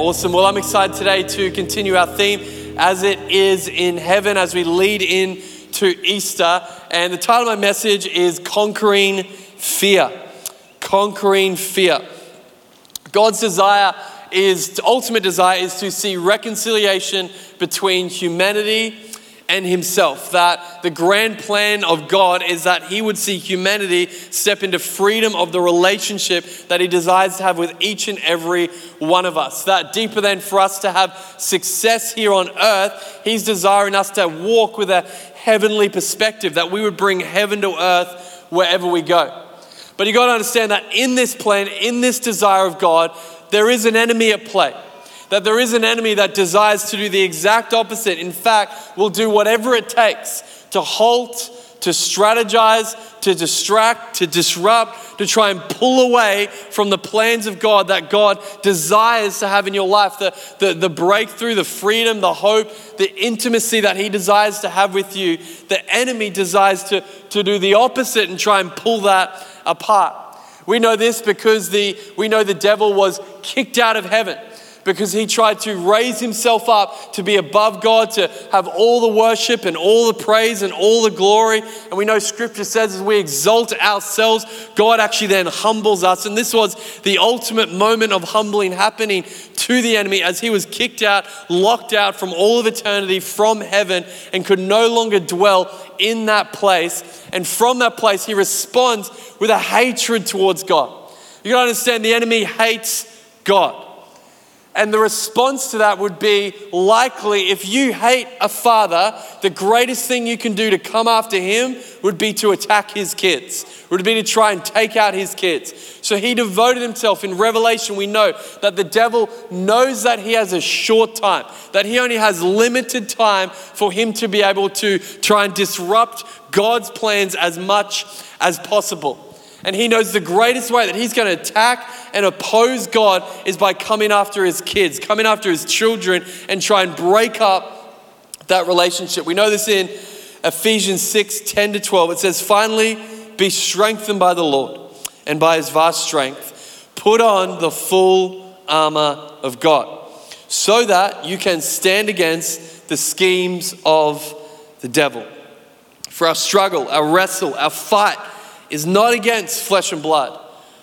Awesome. Well, I'm excited today to continue our theme as it is in heaven as we lead in to Easter. And the title of my message is Conquering Fear. Conquering Fear. God's desire is, ultimate desire is to see reconciliation between humanity and himself. That the grand plan of God is that he would see humanity step into freedom of the relationship that he desires to have with each and every one of us. That deeper than for us to have success here on earth, he's desiring us to walk with a heavenly perspective, that we would bring heaven to earth wherever we go. But you got to understand that in this plan, in this desire of God, there is an enemy at play that there is an enemy that desires to do the exact opposite. In fact, will do whatever it takes to halt, to strategize, to distract, to disrupt, to try and pull away from the plans of God that God desires to have in your life. The, the, the breakthrough, the freedom, the hope, the intimacy that He desires to have with you. The enemy desires to, to do the opposite and try and pull that apart. We know this because the, we know the devil was kicked out of heaven because he tried to raise himself up to be above God, to have all the worship and all the praise and all the glory. And we know scripture says as we exalt ourselves, God actually then humbles us. And this was the ultimate moment of humbling happening to the enemy as he was kicked out, locked out from all of eternity from heaven, and could no longer dwell in that place. And from that place, he responds with a hatred towards God. You gotta understand the enemy hates God. And the response to that would be likely if you hate a father, the greatest thing you can do to come after him would be to attack his kids, would be to try and take out his kids. So he devoted himself. In Revelation, we know that the devil knows that he has a short time, that he only has limited time for him to be able to try and disrupt God's plans as much as possible. And he knows the greatest way that he's going to attack and oppose God is by coming after his kids, coming after his children, and try and break up that relationship. We know this in Ephesians 6 10 to 12. It says, Finally, be strengthened by the Lord and by his vast strength. Put on the full armor of God so that you can stand against the schemes of the devil. For our struggle, our wrestle, our fight, is not against flesh and blood,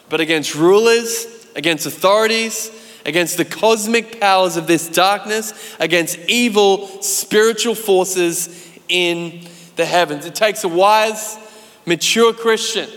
but against rulers, against authorities, against the cosmic powers of this darkness, against evil spiritual forces in the heavens. It takes a wise, mature Christian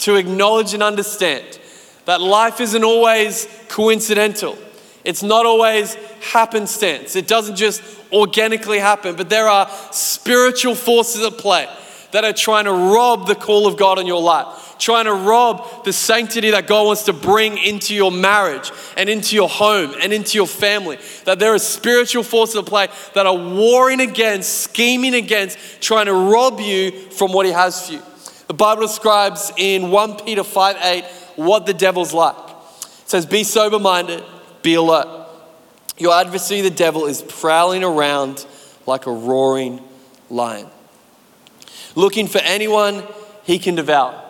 to acknowledge and understand that life isn't always coincidental. It's not always happenstance. It doesn't just organically happen, but there are spiritual forces at play that are trying to rob the call of God in your life, trying to rob the sanctity that God wants to bring into your marriage and into your home and into your family. That there are spiritual forces at play that are warring against, scheming against, trying to rob you from what He has for you. The Bible describes in 1 Peter 5 8 what the devil's like. It says, Be sober minded, be alert. Your adversary, the devil, is prowling around like a roaring lion looking for anyone he can devour.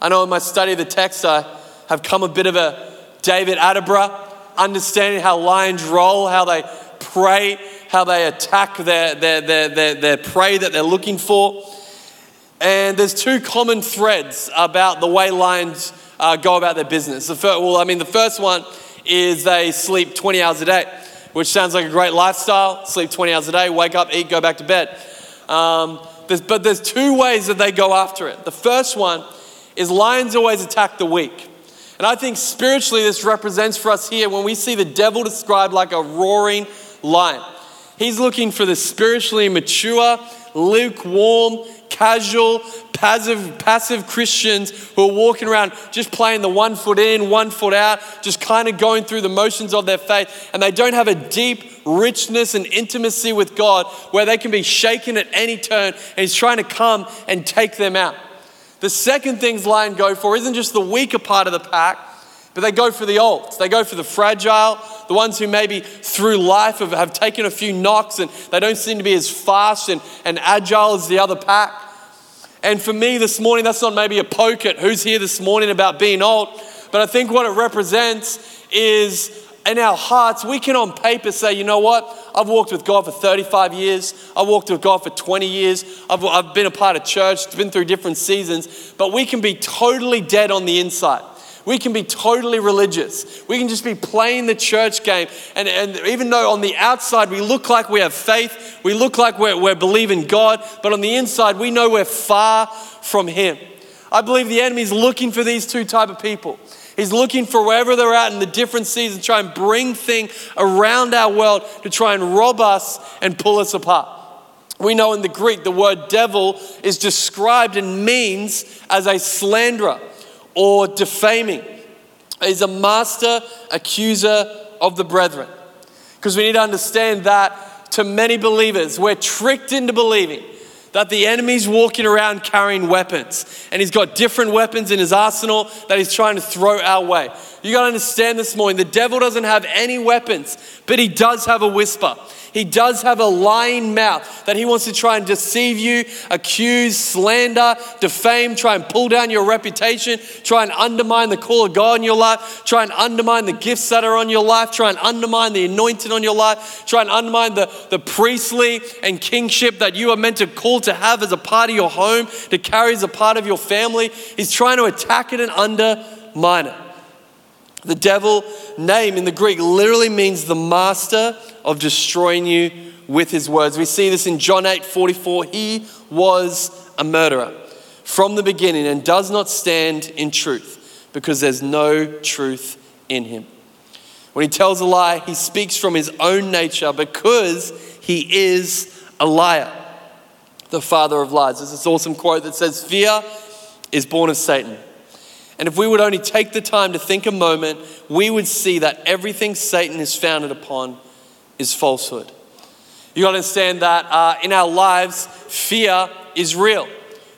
I know in my study of the text, I have come a bit of a David Attenborough, understanding how lions roll, how they prey, how they attack their, their, their, their, their prey that they're looking for. And there's two common threads about the way lions uh, go about their business. The first, well, I mean, the first one is they sleep 20 hours a day, which sounds like a great lifestyle. Sleep 20 hours a day, wake up, eat, go back to bed. Um, but there's two ways that they go after it. The first one is lions always attack the weak. And I think spiritually, this represents for us here when we see the devil described like a roaring lion. He's looking for the spiritually mature, lukewarm, casual, passive, passive Christians who are walking around just playing the one foot in, one foot out, just kind of going through the motions of their faith, and they don't have a deep richness and intimacy with God where they can be shaken at any turn, and He's trying to come and take them out. The second things lion go for isn't just the weaker part of the pack, but they go for the old. They go for the fragile, the ones who maybe through life have, have taken a few knocks and they don't seem to be as fast and, and agile as the other pack. And for me this morning, that's not maybe a poke at who's here this morning about being old, but I think what it represents is in our hearts, we can on paper say, you know what? I've walked with God for 35 years. I've walked with God for 20 years. I've, I've been a part of church, been through different seasons, but we can be totally dead on the inside. We can be totally religious. We can just be playing the church game. And, and even though on the outside we look like we have faith, we look like we're, we're believing God, but on the inside we know we're far from Him. I believe the enemy is looking for these two type of people. He's looking for wherever they're at in the different seasons, try and bring thing around our world to try and rob us and pull us apart. We know in the Greek the word devil is described and means as a slanderer or defaming. He's a master accuser of the brethren. Because we need to understand that to many believers, we're tricked into believing that the enemy's walking around carrying weapons and he's got different weapons in his arsenal that he's trying to throw our way. You got to understand this morning the devil doesn't have any weapons, but he does have a whisper. He does have a lying mouth that he wants to try and deceive you, accuse, slander, defame, try and pull down your reputation, try and undermine the call of God in your life, try and undermine the gifts that are on your life, try and undermine the anointing on your life, try and undermine the, the priestly and kingship that you are meant to call to have as a part of your home, to carry as a part of your family. He's trying to attack it and undermine it. The devil name in the Greek literally means the master of destroying you with his words. We see this in John 8 44. He was a murderer from the beginning and does not stand in truth because there's no truth in him. When he tells a lie, he speaks from his own nature because he is a liar, the father of lies. There's this awesome quote that says, Fear is born of Satan. And if we would only take the time to think a moment, we would see that everything Satan is founded upon is falsehood. You got to understand that uh, in our lives, fear is real.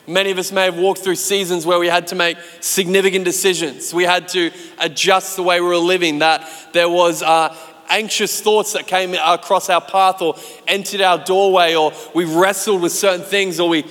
Many of us may have walked through seasons where we had to make significant decisions. We had to adjust the way we were living, that there was uh, anxious thoughts that came across our path or entered our doorway, or we wrestled with certain things, or we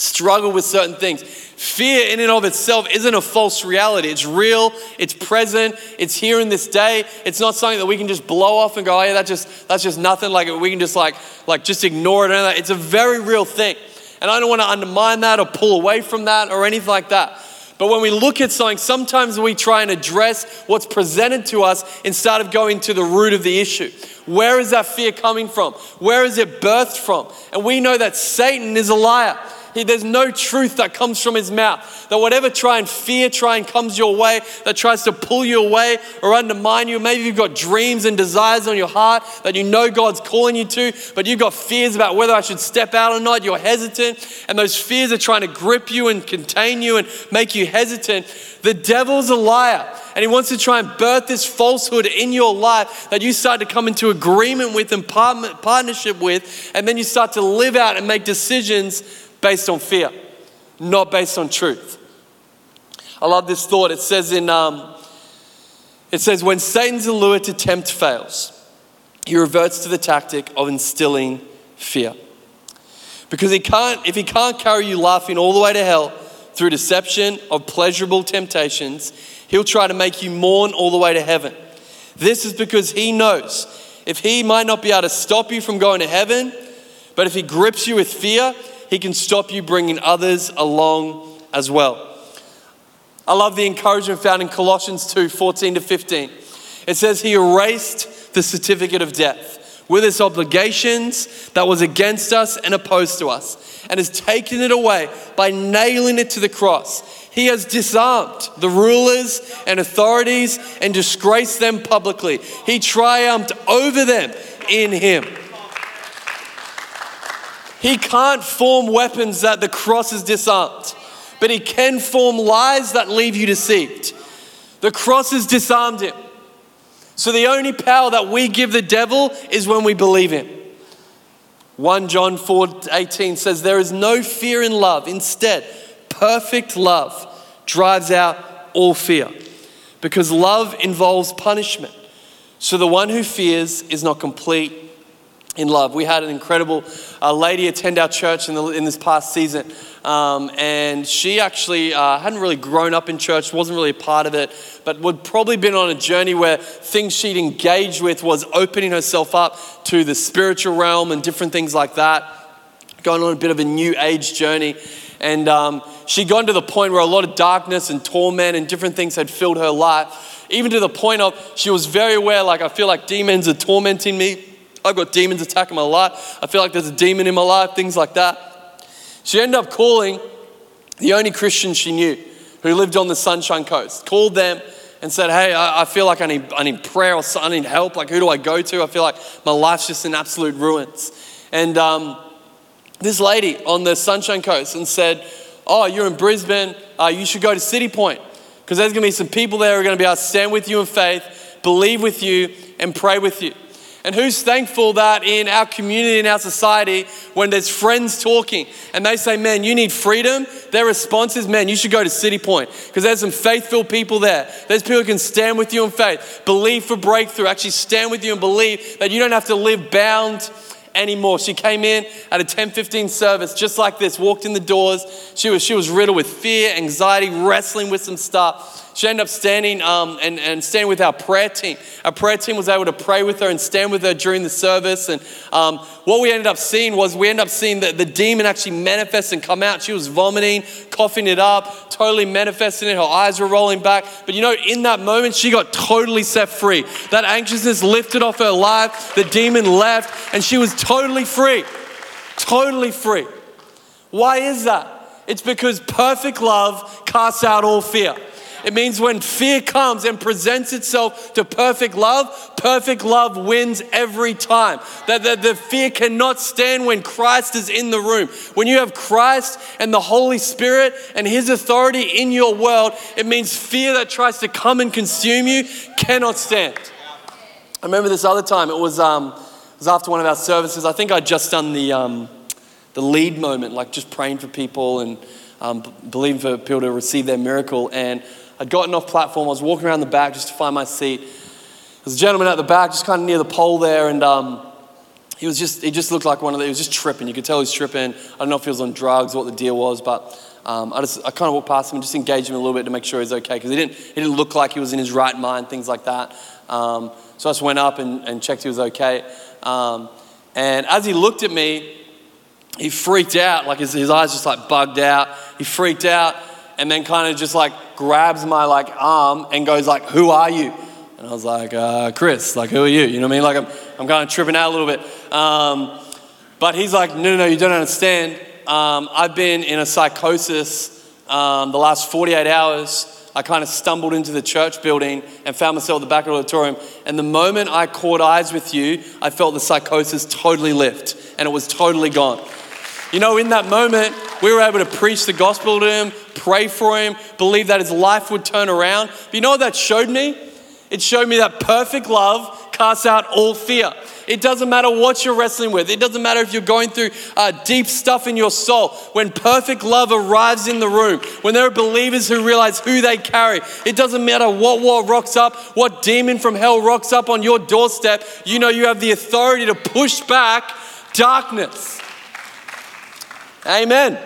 struggled with certain things. Fear, in and of itself, isn't a false reality. It's real, it's present, it's here in this day. It's not something that we can just blow off and go, oh, yeah, that's just, that's just nothing. Like, we can just, like, like just ignore it. It's a very real thing. And I don't want to undermine that or pull away from that or anything like that. But when we look at something, sometimes we try and address what's presented to us instead of going to the root of the issue. Where is that fear coming from? Where is it birthed from? And we know that Satan is a liar. He, there's no truth that comes from his mouth. That whatever try and fear try and comes your way, that tries to pull you away or undermine you. Maybe you've got dreams and desires on your heart that you know God's calling you to, but you've got fears about whether I should step out or not. You're hesitant, and those fears are trying to grip you and contain you and make you hesitant. The devil's a liar. And he wants to try and birth this falsehood in your life that you start to come into agreement with and partnership with, and then you start to live out and make decisions based on fear, not based on truth. I love this thought. It says in, um, it says, when Satan's allure to tempt fails, he reverts to the tactic of instilling fear. Because he can't, if he can't carry you laughing all the way to hell through deception of pleasurable temptations, he'll try to make you mourn all the way to heaven. This is because he knows if he might not be able to stop you from going to heaven, but if he grips you with fear, he can stop you bringing others along as well. I love the encouragement found in Colossians 2 14 to 15. It says, He erased the certificate of death with its obligations that was against us and opposed to us, and has taken it away by nailing it to the cross. He has disarmed the rulers and authorities and disgraced them publicly. He triumphed over them in Him. He can't form weapons that the cross has disarmed, but he can form lies that leave you deceived. The cross has disarmed him. So the only power that we give the devil is when we believe him. 1 John 4 18 says, There is no fear in love. Instead, perfect love drives out all fear because love involves punishment. So the one who fears is not complete in love. We had an incredible uh, lady attend our church in, the, in this past season, um, and she actually uh, hadn't really grown up in church, wasn't really a part of it, but would probably been on a journey where things she'd engaged with was opening herself up to the spiritual realm and different things like that, going on a bit of a new age journey. And um, she'd gone to the point where a lot of darkness and torment and different things had filled her life, even to the point of she was very aware, like, I feel like demons are tormenting me. I've got demons attacking my life. I feel like there's a demon in my life, things like that. She ended up calling the only Christian she knew who lived on the Sunshine Coast, called them and said, Hey, I, I feel like I need, I need prayer or I need help. Like, who do I go to? I feel like my life's just in absolute ruins. And um, this lady on the Sunshine Coast and said, Oh, you're in Brisbane, uh, you should go to City Point because there's going to be some people there who are going to be able to stand with you in faith, believe with you, and pray with you. And who's thankful that in our community, in our society, when there's friends talking and they say, Man, you need freedom, their response is, Man, you should go to City Point because there's some faith filled people there. There's people who can stand with you in faith, believe for breakthrough, actually stand with you and believe that you don't have to live bound anymore. She came in at a 10:15 service just like this, walked in the doors. She was she was riddled with fear, anxiety, wrestling with some stuff. She ended up standing um, and, and standing with our prayer team. Our prayer team was able to pray with her and stand with her during the service. And um, what we ended up seeing was we ended up seeing that the demon actually manifest and come out. She was vomiting, coughing it up, totally manifesting it. Her eyes were rolling back. But you know, in that moment, she got totally set free. That anxiousness lifted off her life. The demon left, and she was totally free. Totally free. Why is that? It's because perfect love casts out all fear. It means when fear comes and presents itself to perfect love, perfect love wins every time. That the, the fear cannot stand when Christ is in the room. When you have Christ and the Holy Spirit and His authority in your world, it means fear that tries to come and consume you cannot stand. I remember this other time, it was, um, it was after one of our services. I think I'd just done the, um, the lead moment, like just praying for people and um, believing for people to receive their miracle. And I'd gotten off platform. I was walking around the back just to find my seat. There's a gentleman at the back, just kind of near the pole there, and um, he was just he just looked like one of the, he was just tripping. You could tell he was tripping. I don't know if he was on drugs, what the deal was, but um, I just I kind of walked past him and just engaged him a little bit to make sure he's okay because he didn't he didn't look like he was in his right mind, things like that. Um, so I just went up and, and checked he was okay. Um, and as he looked at me, he freaked out, like his, his eyes just like bugged out. He freaked out and then kind of just like grabs my like arm and goes like, "Who are you?" And I was like, uh, "Chris." Like, who are you? You know what I mean? Like, I'm, I'm kind of tripping out a little bit. Um, but he's like, "No, no, no, you don't understand. Um, I've been in a psychosis um, the last 48 hours." I kind of stumbled into the church building and found myself at the back of the auditorium. And the moment I caught eyes with you, I felt the psychosis totally lift and it was totally gone. You know, in that moment, we were able to preach the gospel to him, pray for him, believe that his life would turn around. But you know what that showed me? It showed me that perfect love casts out all fear. It doesn't matter what you're wrestling with. It doesn't matter if you're going through uh, deep stuff in your soul. When perfect love arrives in the room, when there are believers who realize who they carry, it doesn't matter what war rocks up, what demon from hell rocks up on your doorstep. You know you have the authority to push back darkness. Amen.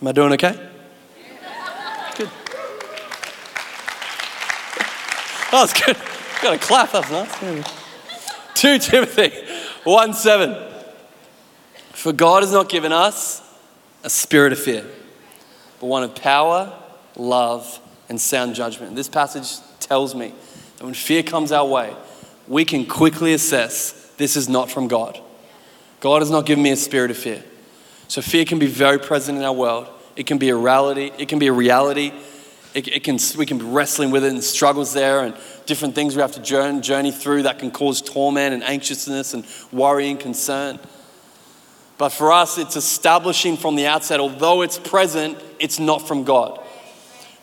Am I doing okay? Good. Oh, that's good. Got a clap. That's nice. 2 Timothy 1 7. For God has not given us a spirit of fear, but one of power, love, and sound judgment. This passage tells me that when fear comes our way, we can quickly assess this is not from God. God has not given me a spirit of fear. So fear can be very present in our world. It can be a reality. It can be a reality. It, it can, we can be wrestling with it and struggles there and different things we have to journey, journey through that can cause torment and anxiousness and worry and concern. But for us, it's establishing from the outset, although it's present, it's not from God.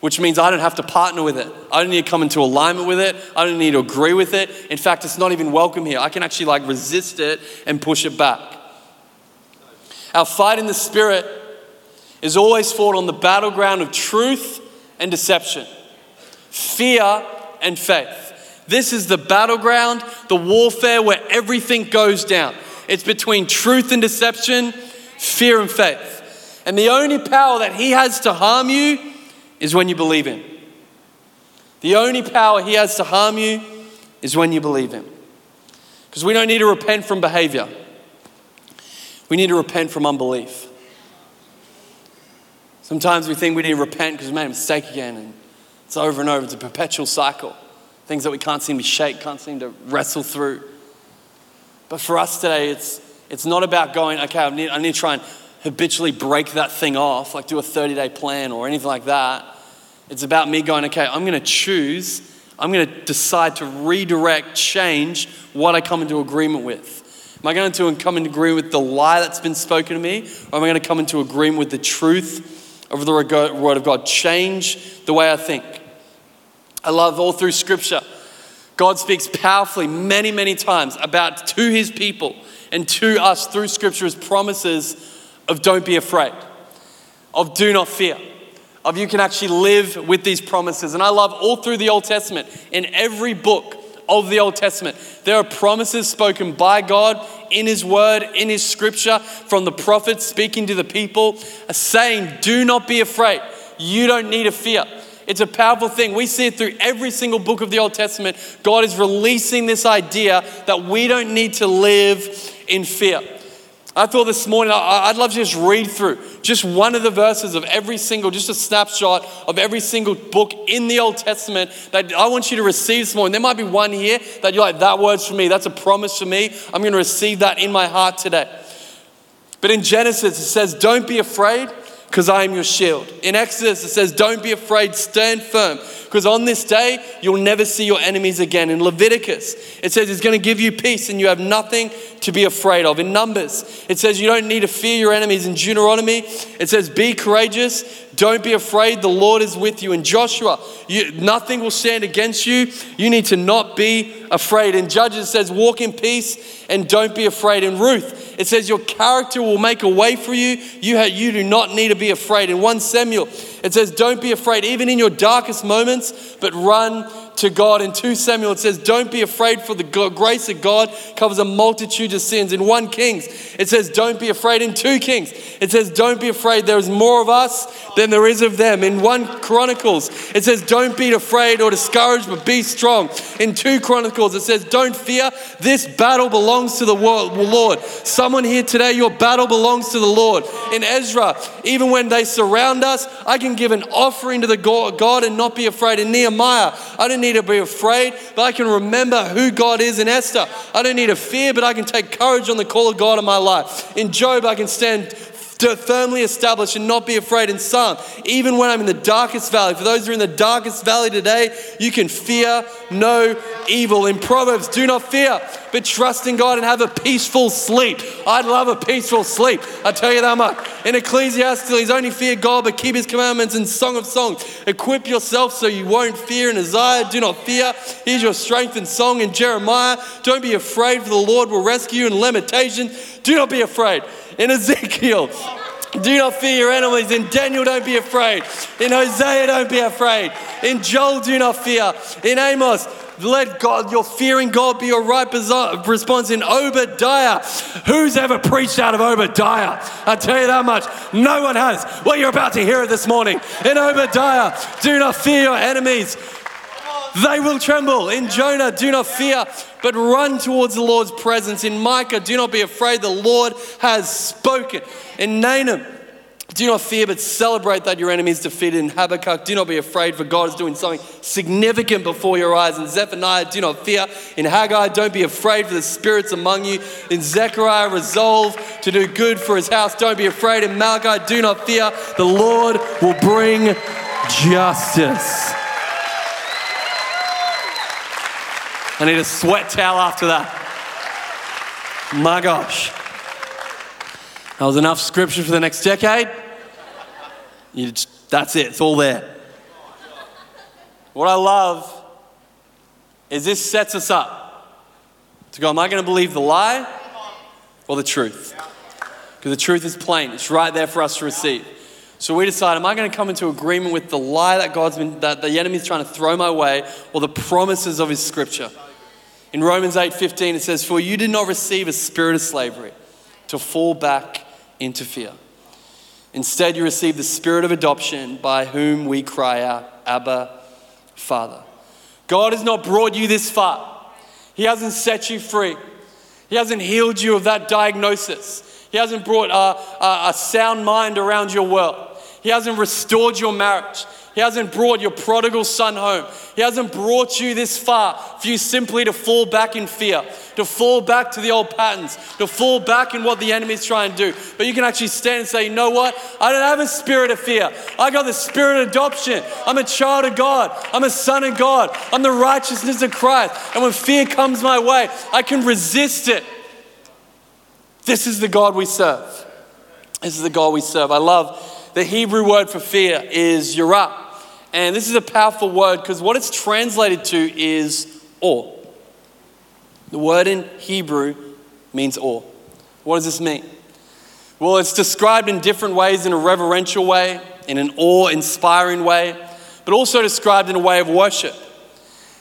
Which means I don't have to partner with it. I don't need to come into alignment with it. I don't need to agree with it. In fact, it's not even welcome here. I can actually like resist it and push it back. Our fight in the spirit is always fought on the battleground of truth and deception, fear and faith. This is the battleground, the warfare where everything goes down. It's between truth and deception, fear and faith. And the only power that he has to harm you is when you believe him. The only power he has to harm you is when you believe him. Because we don't need to repent from behavior, we need to repent from unbelief. Sometimes we think we need to repent because we made a mistake again, and it's over and over. It's a perpetual cycle. Things that we can't seem to shake, can't seem to wrestle through. But for us today, it's, it's not about going, okay, I need, I need to try and habitually break that thing off, like do a 30 day plan or anything like that. It's about me going, okay, I'm going to choose, I'm going to decide to redirect, change what I come into agreement with. Am I going to come into agreement with the lie that's been spoken to me? Or am I going to come into agreement with the truth of the Word of God? Change the way I think. I love all through Scripture, God speaks powerfully many, many times about to His people and to us through Scripture as promises of don't be afraid, of do not fear, of you can actually live with these promises. And I love all through the Old Testament, in every book, of the Old Testament. There are promises spoken by God in His Word, in His Scripture, from the prophets speaking to the people, saying, Do not be afraid. You don't need to fear. It's a powerful thing. We see it through every single book of the Old Testament. God is releasing this idea that we don't need to live in fear. I thought this morning I'd love to just read through just one of the verses of every single, just a snapshot of every single book in the Old Testament that I want you to receive this morning. There might be one here that you're like, that word's for me, that's a promise for me. I'm going to receive that in my heart today. But in Genesis, it says, Don't be afraid because I am your shield. In Exodus, it says, Don't be afraid, stand firm, because on this day, you'll never see your enemies again. In Leviticus, it says, He's going to give you peace and you have nothing to be afraid of. In Numbers, it says, You don't need to fear your enemies. In Deuteronomy, it says, Be courageous, don't be afraid, the Lord is with you. In Joshua, you, nothing will stand against you. You need to not be afraid. In Judges, says, Walk in peace and don't be afraid. In Ruth, it says, Your character will make a way for you. You, you do not need to be afraid. In 1 Samuel, it says, Don't be afraid, even in your darkest moments, but run to God. In 2 Samuel, it says, Don't be afraid, for the grace of God covers a multitude of sins. In 1 Kings, it says, Don't be afraid. In 2 Kings, it says, Don't be afraid. There is more of us than there is of them. In 1 Chronicles, it says, Don't be afraid or discouraged, but be strong. In 2 Chronicles, it says, Don't fear. This battle belongs to the Lord. Someone here today, your battle belongs to the Lord. In Ezra, even when they surround us, I can give an offering to the God and not be afraid. In Nehemiah, I don't need to be afraid, but I can remember who God is in Esther. I don't need to fear, but I can take courage on the call of God in my life. In Job, I can stand to firmly established and not be afraid in Psalm. Even when I'm in the darkest valley, for those who are in the darkest valley today, you can fear no evil. In Proverbs, do not fear, but trust in God and have a peaceful sleep. I'd love a peaceful sleep. I tell you that much. In Ecclesiastes, he's only fear God, but keep his commandments in Song of Songs. Equip yourself so you won't fear in Isaiah. Do not fear. Here's your strength and song in Jeremiah. Don't be afraid, for the Lord will rescue you in Lamentations. Do not be afraid. In Ezekiel, do not fear your enemies. In Daniel, don't be afraid. In Hosea, don't be afraid. In Joel, do not fear. In Amos, let God, your fearing God be your right response in Obadiah. Who's ever preached out of Obadiah? I tell you that much. No one has. Well, you're about to hear it this morning. In Obadiah, do not fear your enemies. They will tremble. In Jonah, do not fear, but run towards the Lord's presence. In Micah, do not be afraid. The Lord has spoken. In Nahum, do not fear, but celebrate that your enemy is defeated. In Habakkuk, do not be afraid, for God is doing something significant before your eyes. In Zephaniah, do not fear. In Haggai, don't be afraid, for the Spirit's among you. In Zechariah, resolve to do good for his house. Don't be afraid. In Malachi, do not fear. The Lord will bring justice. I need a sweat towel after that. My gosh. That was enough scripture for the next decade. Just, that's it, it's all there. What I love is this sets us up to go, am I going to believe the lie or the truth? Because the truth is plain, it's right there for us to receive. So we decide, am I going to come into agreement with the lie that God's been, that the enemy's trying to throw my way, or the promises of his scripture? In Romans 8:15 it says, "For you did not receive a spirit of slavery to fall back into fear. Instead, you receive the spirit of adoption by whom we cry out, Abba, Father." God has not brought you this far. He hasn't set you free. He hasn't healed you of that diagnosis. He hasn't brought a, a, a sound mind around your world. He hasn't restored your marriage. He hasn't brought your prodigal son home. He hasn't brought you this far for you simply to fall back in fear, to fall back to the old patterns, to fall back in what the enemy's trying to do. But you can actually stand and say, you know what? I don't have a spirit of fear. I got the spirit of adoption. I'm a child of God. I'm a son of God. I'm the righteousness of Christ. And when fear comes my way, I can resist it. This is the God we serve. This is the God we serve. I love the Hebrew word for fear is yirah. And this is a powerful word because what it's translated to is awe. The word in Hebrew means awe. What does this mean? Well, it's described in different ways in a reverential way, in an awe inspiring way, but also described in a way of worship.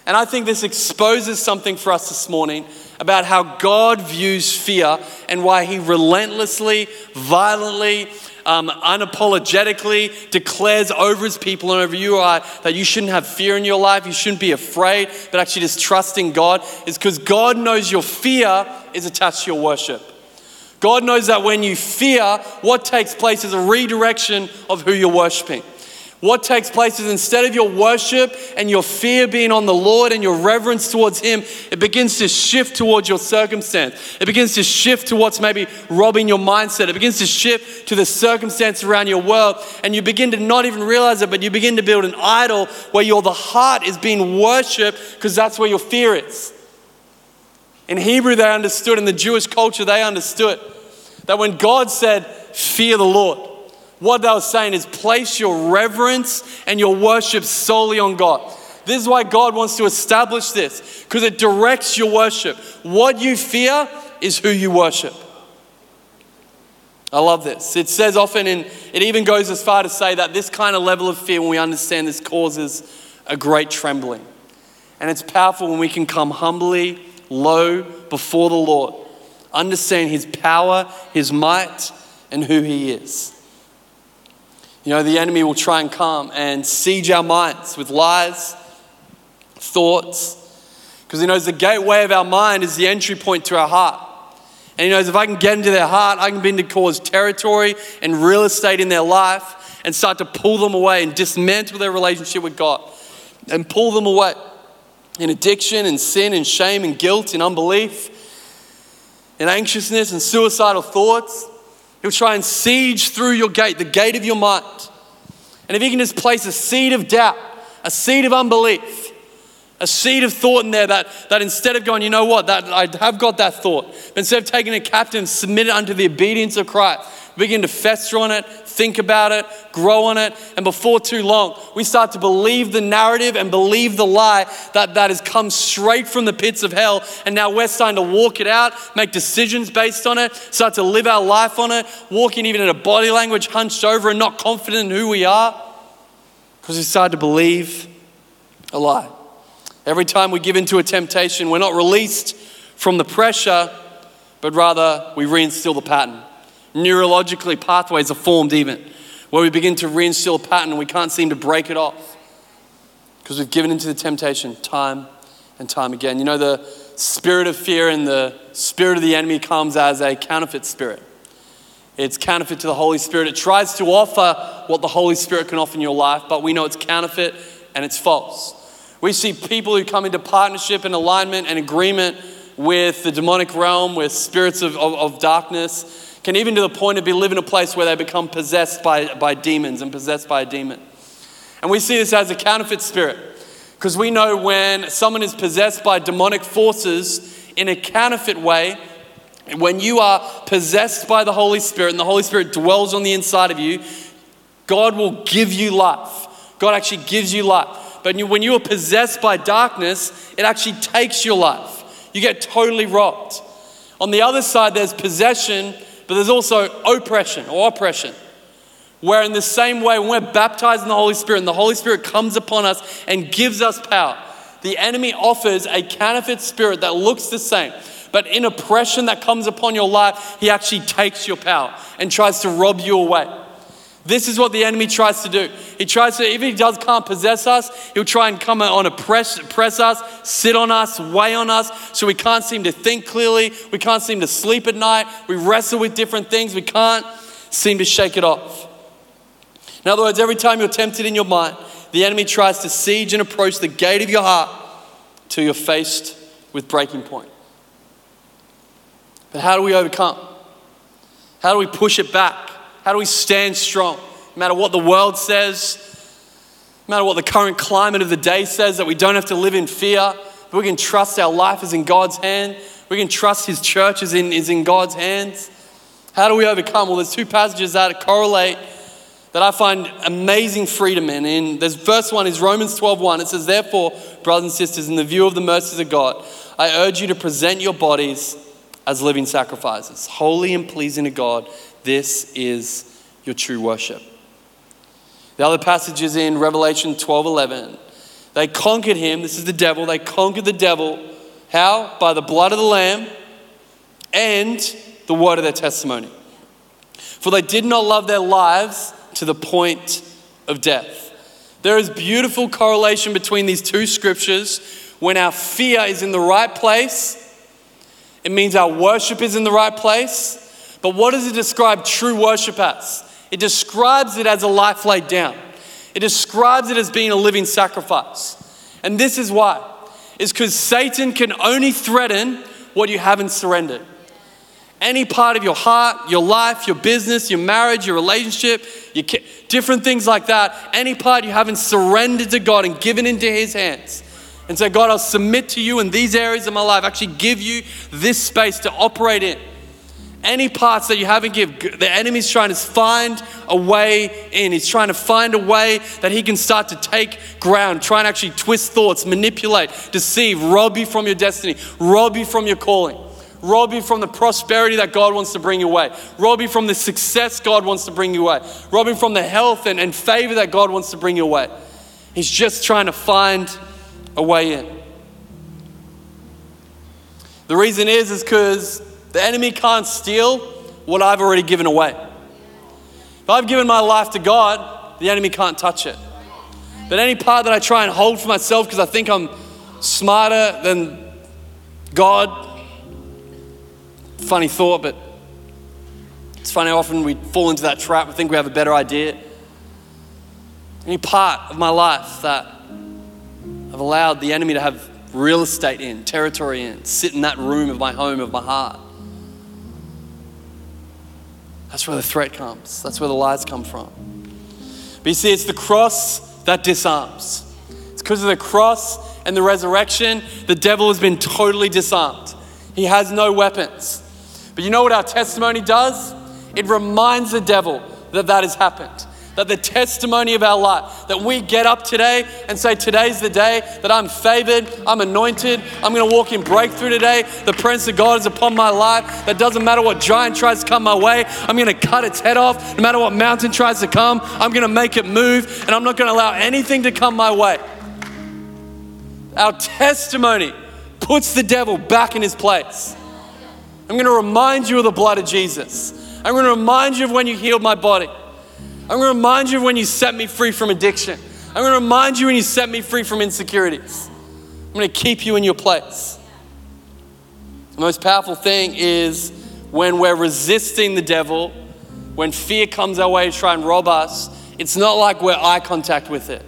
And I think this exposes something for us this morning about how God views fear and why he relentlessly, violently, um, unapologetically declares over his people and over you I, that you shouldn't have fear in your life, you shouldn't be afraid, but actually just trusting God, is because God knows your fear is attached to your worship. God knows that when you fear, what takes place is a redirection of who you're worshiping. What takes place is instead of your worship and your fear being on the Lord and your reverence towards Him, it begins to shift towards your circumstance. It begins to shift to what's maybe robbing your mindset. It begins to shift to the circumstance around your world. And you begin to not even realize it, but you begin to build an idol where your the heart is being worshipped because that's where your fear is. In Hebrew, they understood, in the Jewish culture, they understood that when God said, Fear the Lord, what they were saying is place your reverence and your worship solely on God. This is why God wants to establish this, because it directs your worship. What you fear is who you worship. I love this. It says often, and it even goes as far to say that this kind of level of fear, when we understand this, causes a great trembling. And it's powerful when we can come humbly, low before the Lord, understand His power, His might, and who He is. You know, the enemy will try and come and siege our minds with lies, thoughts, because he knows the gateway of our mind is the entry point to our heart. And he knows if I can get into their heart, I can begin to cause territory and real estate in their life and start to pull them away and dismantle their relationship with God and pull them away in addiction and sin and shame and guilt and unbelief and anxiousness and suicidal thoughts. He'll try and siege through your gate, the gate of your mind. And if he can just place a seed of doubt, a seed of unbelief, a seed of thought in there that, that instead of going, you know what, that I have got that thought, but instead of taking a captain, submit it unto the obedience of Christ, begin to fester on it, think about it, grow on it, and before too long, we start to believe the narrative and believe the lie that, that has come straight from the pits of hell. And now we're starting to walk it out, make decisions based on it, start to live our life on it, walking even in a body language hunched over and not confident in who we are because we start to believe a lie. Every time we give into a temptation, we're not released from the pressure, but rather we reinstill the pattern. Neurologically, pathways are formed even where we begin to reinstill a pattern and we can't seem to break it off because we've given into the temptation time and time again. You know, the spirit of fear and the spirit of the enemy comes as a counterfeit spirit. It's counterfeit to the Holy Spirit. It tries to offer what the Holy Spirit can offer in your life, but we know it's counterfeit and it's false. We see people who come into partnership and alignment and agreement with the demonic realm, with spirits of, of, of darkness, can even to the point of be live in a place where they become possessed by, by demons and possessed by a demon. And we see this as a counterfeit spirit because we know when someone is possessed by demonic forces in a counterfeit way, when you are possessed by the Holy Spirit and the Holy Spirit dwells on the inside of you, God will give you life. God actually gives you life. But when you are possessed by darkness, it actually takes your life. You get totally robbed. On the other side, there's possession but there's also oppression or oppression, Where, in the same way, when we're baptized in the Holy Spirit and the Holy Spirit comes upon us and gives us power, the enemy offers a counterfeit spirit that looks the same. But in oppression that comes upon your life, he actually takes your power and tries to rob you away. This is what the enemy tries to do. He tries to, if he does can't possess us, he'll try and come on press, press us, sit on us, weigh on us, so we can't seem to think clearly. We can't seem to sleep at night. We wrestle with different things. We can't seem to shake it off. In other words, every time you're tempted in your mind, the enemy tries to siege and approach the gate of your heart till you're faced with breaking point. But how do we overcome? How do we push it back? How do we stand strong? No matter what the world says, no matter what the current climate of the day says, that we don't have to live in fear, but we can trust our life is in God's hand. We can trust His church is in, is in God's hands. How do we overcome? Well, there's two passages that correlate that I find amazing freedom in. This first one is Romans 12:1. It says, Therefore, brothers and sisters, in the view of the mercies of God, I urge you to present your bodies as living sacrifices, holy and pleasing to God. This is your true worship. The other passage is in Revelation 12 11. They conquered him, this is the devil, they conquered the devil. How? By the blood of the Lamb and the word of their testimony. For they did not love their lives to the point of death. There is beautiful correlation between these two scriptures. When our fear is in the right place, it means our worship is in the right place. But what does it describe true worship as? It describes it as a life laid down. It describes it as being a living sacrifice. And this is why. Is because Satan can only threaten what you haven't surrendered. Any part of your heart, your life, your business, your marriage, your relationship, your ki- different things like that, any part you haven't surrendered to God and given into His hands. And say, God, I'll submit to you in these areas of my life, actually give you this space to operate in any parts that you haven't given, the enemy's trying to find a way in. He's trying to find a way that he can start to take ground, try and actually twist thoughts, manipulate, deceive, rob you from your destiny, rob you from your calling, rob you from the prosperity that God wants to bring your way, rob you from the success God wants to bring your way, rob you from the health and, and favor that God wants to bring your way. He's just trying to find a way in. The reason is, is because the enemy can't steal what I've already given away. If I've given my life to God, the enemy can't touch it. But any part that I try and hold for myself because I think I'm smarter than God, funny thought, but it's funny how often we fall into that trap. We think we have a better idea. Any part of my life that I've allowed the enemy to have real estate in, territory in, sit in that room of my home, of my heart. That's where the threat comes. That's where the lies come from. But you see, it's the cross that disarms. It's because of the cross and the resurrection, the devil has been totally disarmed. He has no weapons. But you know what our testimony does? It reminds the devil that that has happened that the testimony of our life, that we get up today and say, Today's the day that I'm favored, I'm anointed, I'm gonna walk in breakthrough today. The presence of God is upon my life. That doesn't matter what giant tries to come my way, I'm gonna cut its head off. No matter what mountain tries to come, I'm gonna make it move, and I'm not gonna allow anything to come my way. Our testimony puts the devil back in his place. I'm gonna remind you of the blood of Jesus. I'm gonna remind you of when you healed my body. I'm going to remind you when you set me free from addiction. I'm going to remind you when you set me free from insecurities. I'm going to keep you in your place. The most powerful thing is when we're resisting the devil, when fear comes our way to try and rob us, it's not like we're eye contact with it.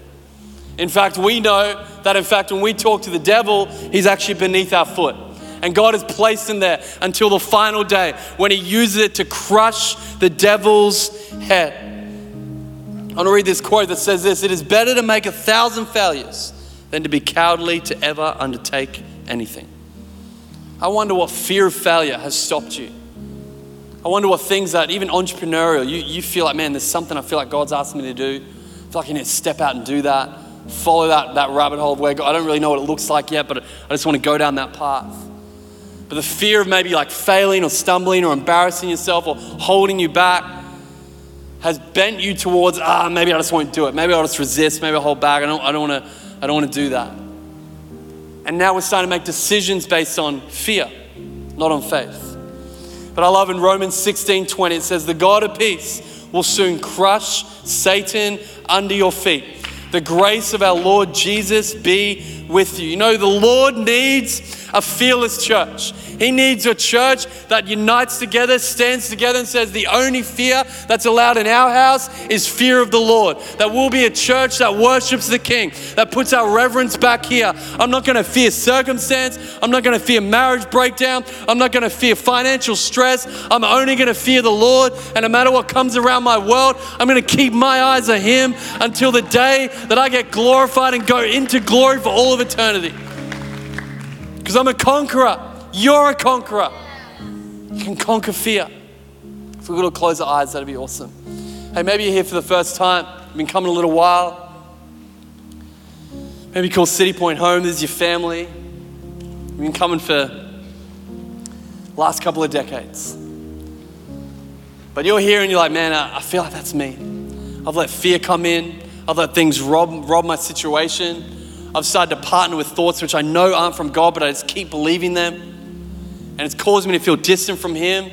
In fact, we know that, in fact, when we talk to the devil, he's actually beneath our foot. And God has placed him there until the final day when he uses it to crush the devil's head. I want to read this quote that says this It is better to make a thousand failures than to be cowardly to ever undertake anything. I wonder what fear of failure has stopped you. I wonder what things that, even entrepreneurial, you, you feel like, man, there's something I feel like God's asking me to do. I feel like I need to step out and do that, follow that, that rabbit hole of where God, I don't really know what it looks like yet, but I just want to go down that path. But the fear of maybe like failing or stumbling or embarrassing yourself or holding you back, has bent you towards, ah, maybe I just won't do it. Maybe I'll just resist. Maybe I'll hold back. I don't, I don't want to I don't want to do that. And now we're starting to make decisions based on fear, not on faith. But I love in Romans 16 20, it says, The God of peace will soon crush Satan under your feet. The grace of our Lord Jesus be with you. You know, the Lord needs a fearless church. He needs a church that unites together, stands together, and says, The only fear that's allowed in our house is fear of the Lord. That we'll be a church that worships the King, that puts our reverence back here. I'm not going to fear circumstance. I'm not going to fear marriage breakdown. I'm not going to fear financial stress. I'm only going to fear the Lord. And no matter what comes around my world, I'm going to keep my eyes on Him until the day that I get glorified and go into glory for all of eternity. Because I'm a conqueror. You're a conqueror. You can conquer fear. If we could all close our eyes, that'd be awesome. Hey, maybe you're here for the first time. You've been coming a little while. Maybe call City Point home. This is your family. You've been coming for last couple of decades. But you're here and you're like, man, I feel like that's me. I've let fear come in. I've let things rob, rob my situation. I've started to partner with thoughts which I know aren't from God, but I just keep believing them and it's caused me to feel distant from Him.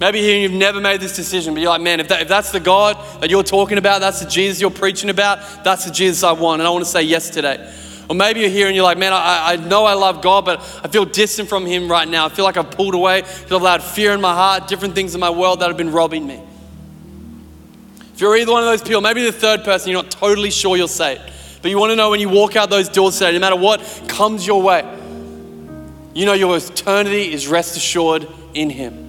Maybe here you've never made this decision, but you're like, man, if, that, if that's the God that you're talking about, that's the Jesus you're preaching about, that's the Jesus I want, and I want to say yes today. Or maybe you're here and you're like, man, I, I know I love God, but I feel distant from Him right now. I feel like I've pulled away, feel I've allowed fear in my heart, different things in my world that have been robbing me. If you're either one of those people, maybe the third person, you're not totally sure you're saved, but you want to know when you walk out those doors today, no matter what comes your way, you know your eternity is rest assured in Him.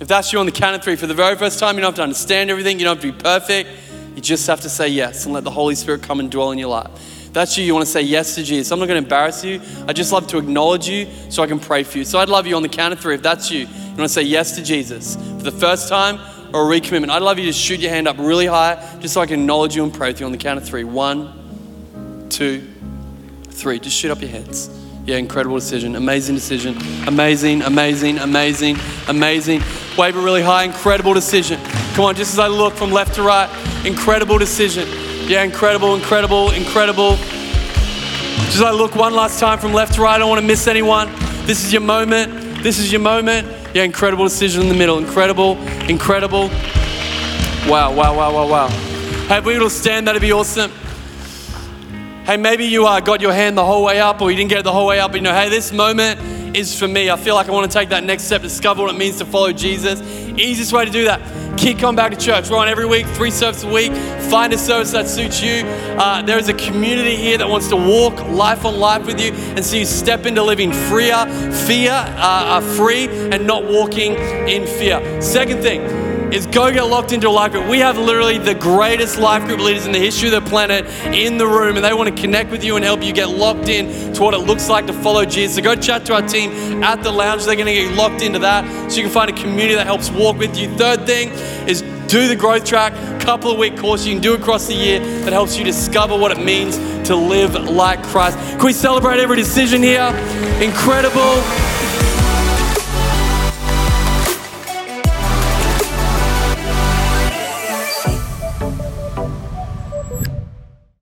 If that's you on the count of three, for the very first time, you don't have to understand everything, you don't have to be perfect. You just have to say yes and let the Holy Spirit come and dwell in your life. If that's you, you want to say yes to Jesus. I'm not going to embarrass you. I just love to acknowledge you so I can pray for you. So I'd love you on the count of three. If that's you, you want to say yes to Jesus for the first time or a recommitment. I'd love you to shoot your hand up really high just so I can acknowledge you and pray with you on the count of three. One, two, three. Just shoot up your hands. Yeah, incredible decision. Amazing decision. Amazing, amazing, amazing, amazing. Wave it really high. Incredible decision. Come on, just as I look from left to right, incredible decision. Yeah, incredible, incredible, incredible. Just as I look one last time from left to right, I don't want to miss anyone. This is your moment. This is your moment. Yeah, incredible decision in the middle. Incredible, incredible. Wow, wow, wow, wow, wow. Hey, if we will stand, that'd be awesome. Hey, maybe you uh, got your hand the whole way up or you didn't get it the whole way up, but you know, hey, this moment is for me. I feel like I want to take that next step, discover what it means to follow Jesus. Easiest way to do that, keep coming back to church. We're on every week, three services a week. Find a service that suits you. Uh, there is a community here that wants to walk life on life with you and see you step into living freer, fear, uh, uh free, and not walking in fear. Second thing, is go get locked into a life group. We have literally the greatest life group leaders in the history of the planet in the room, and they want to connect with you and help you get locked in to what it looks like to follow Jesus. So go chat to our team at the lounge. They're going to get locked into that so you can find a community that helps walk with you. Third thing is do the growth track, couple of week course you can do across the year that helps you discover what it means to live like Christ. Can we celebrate every decision here? Incredible.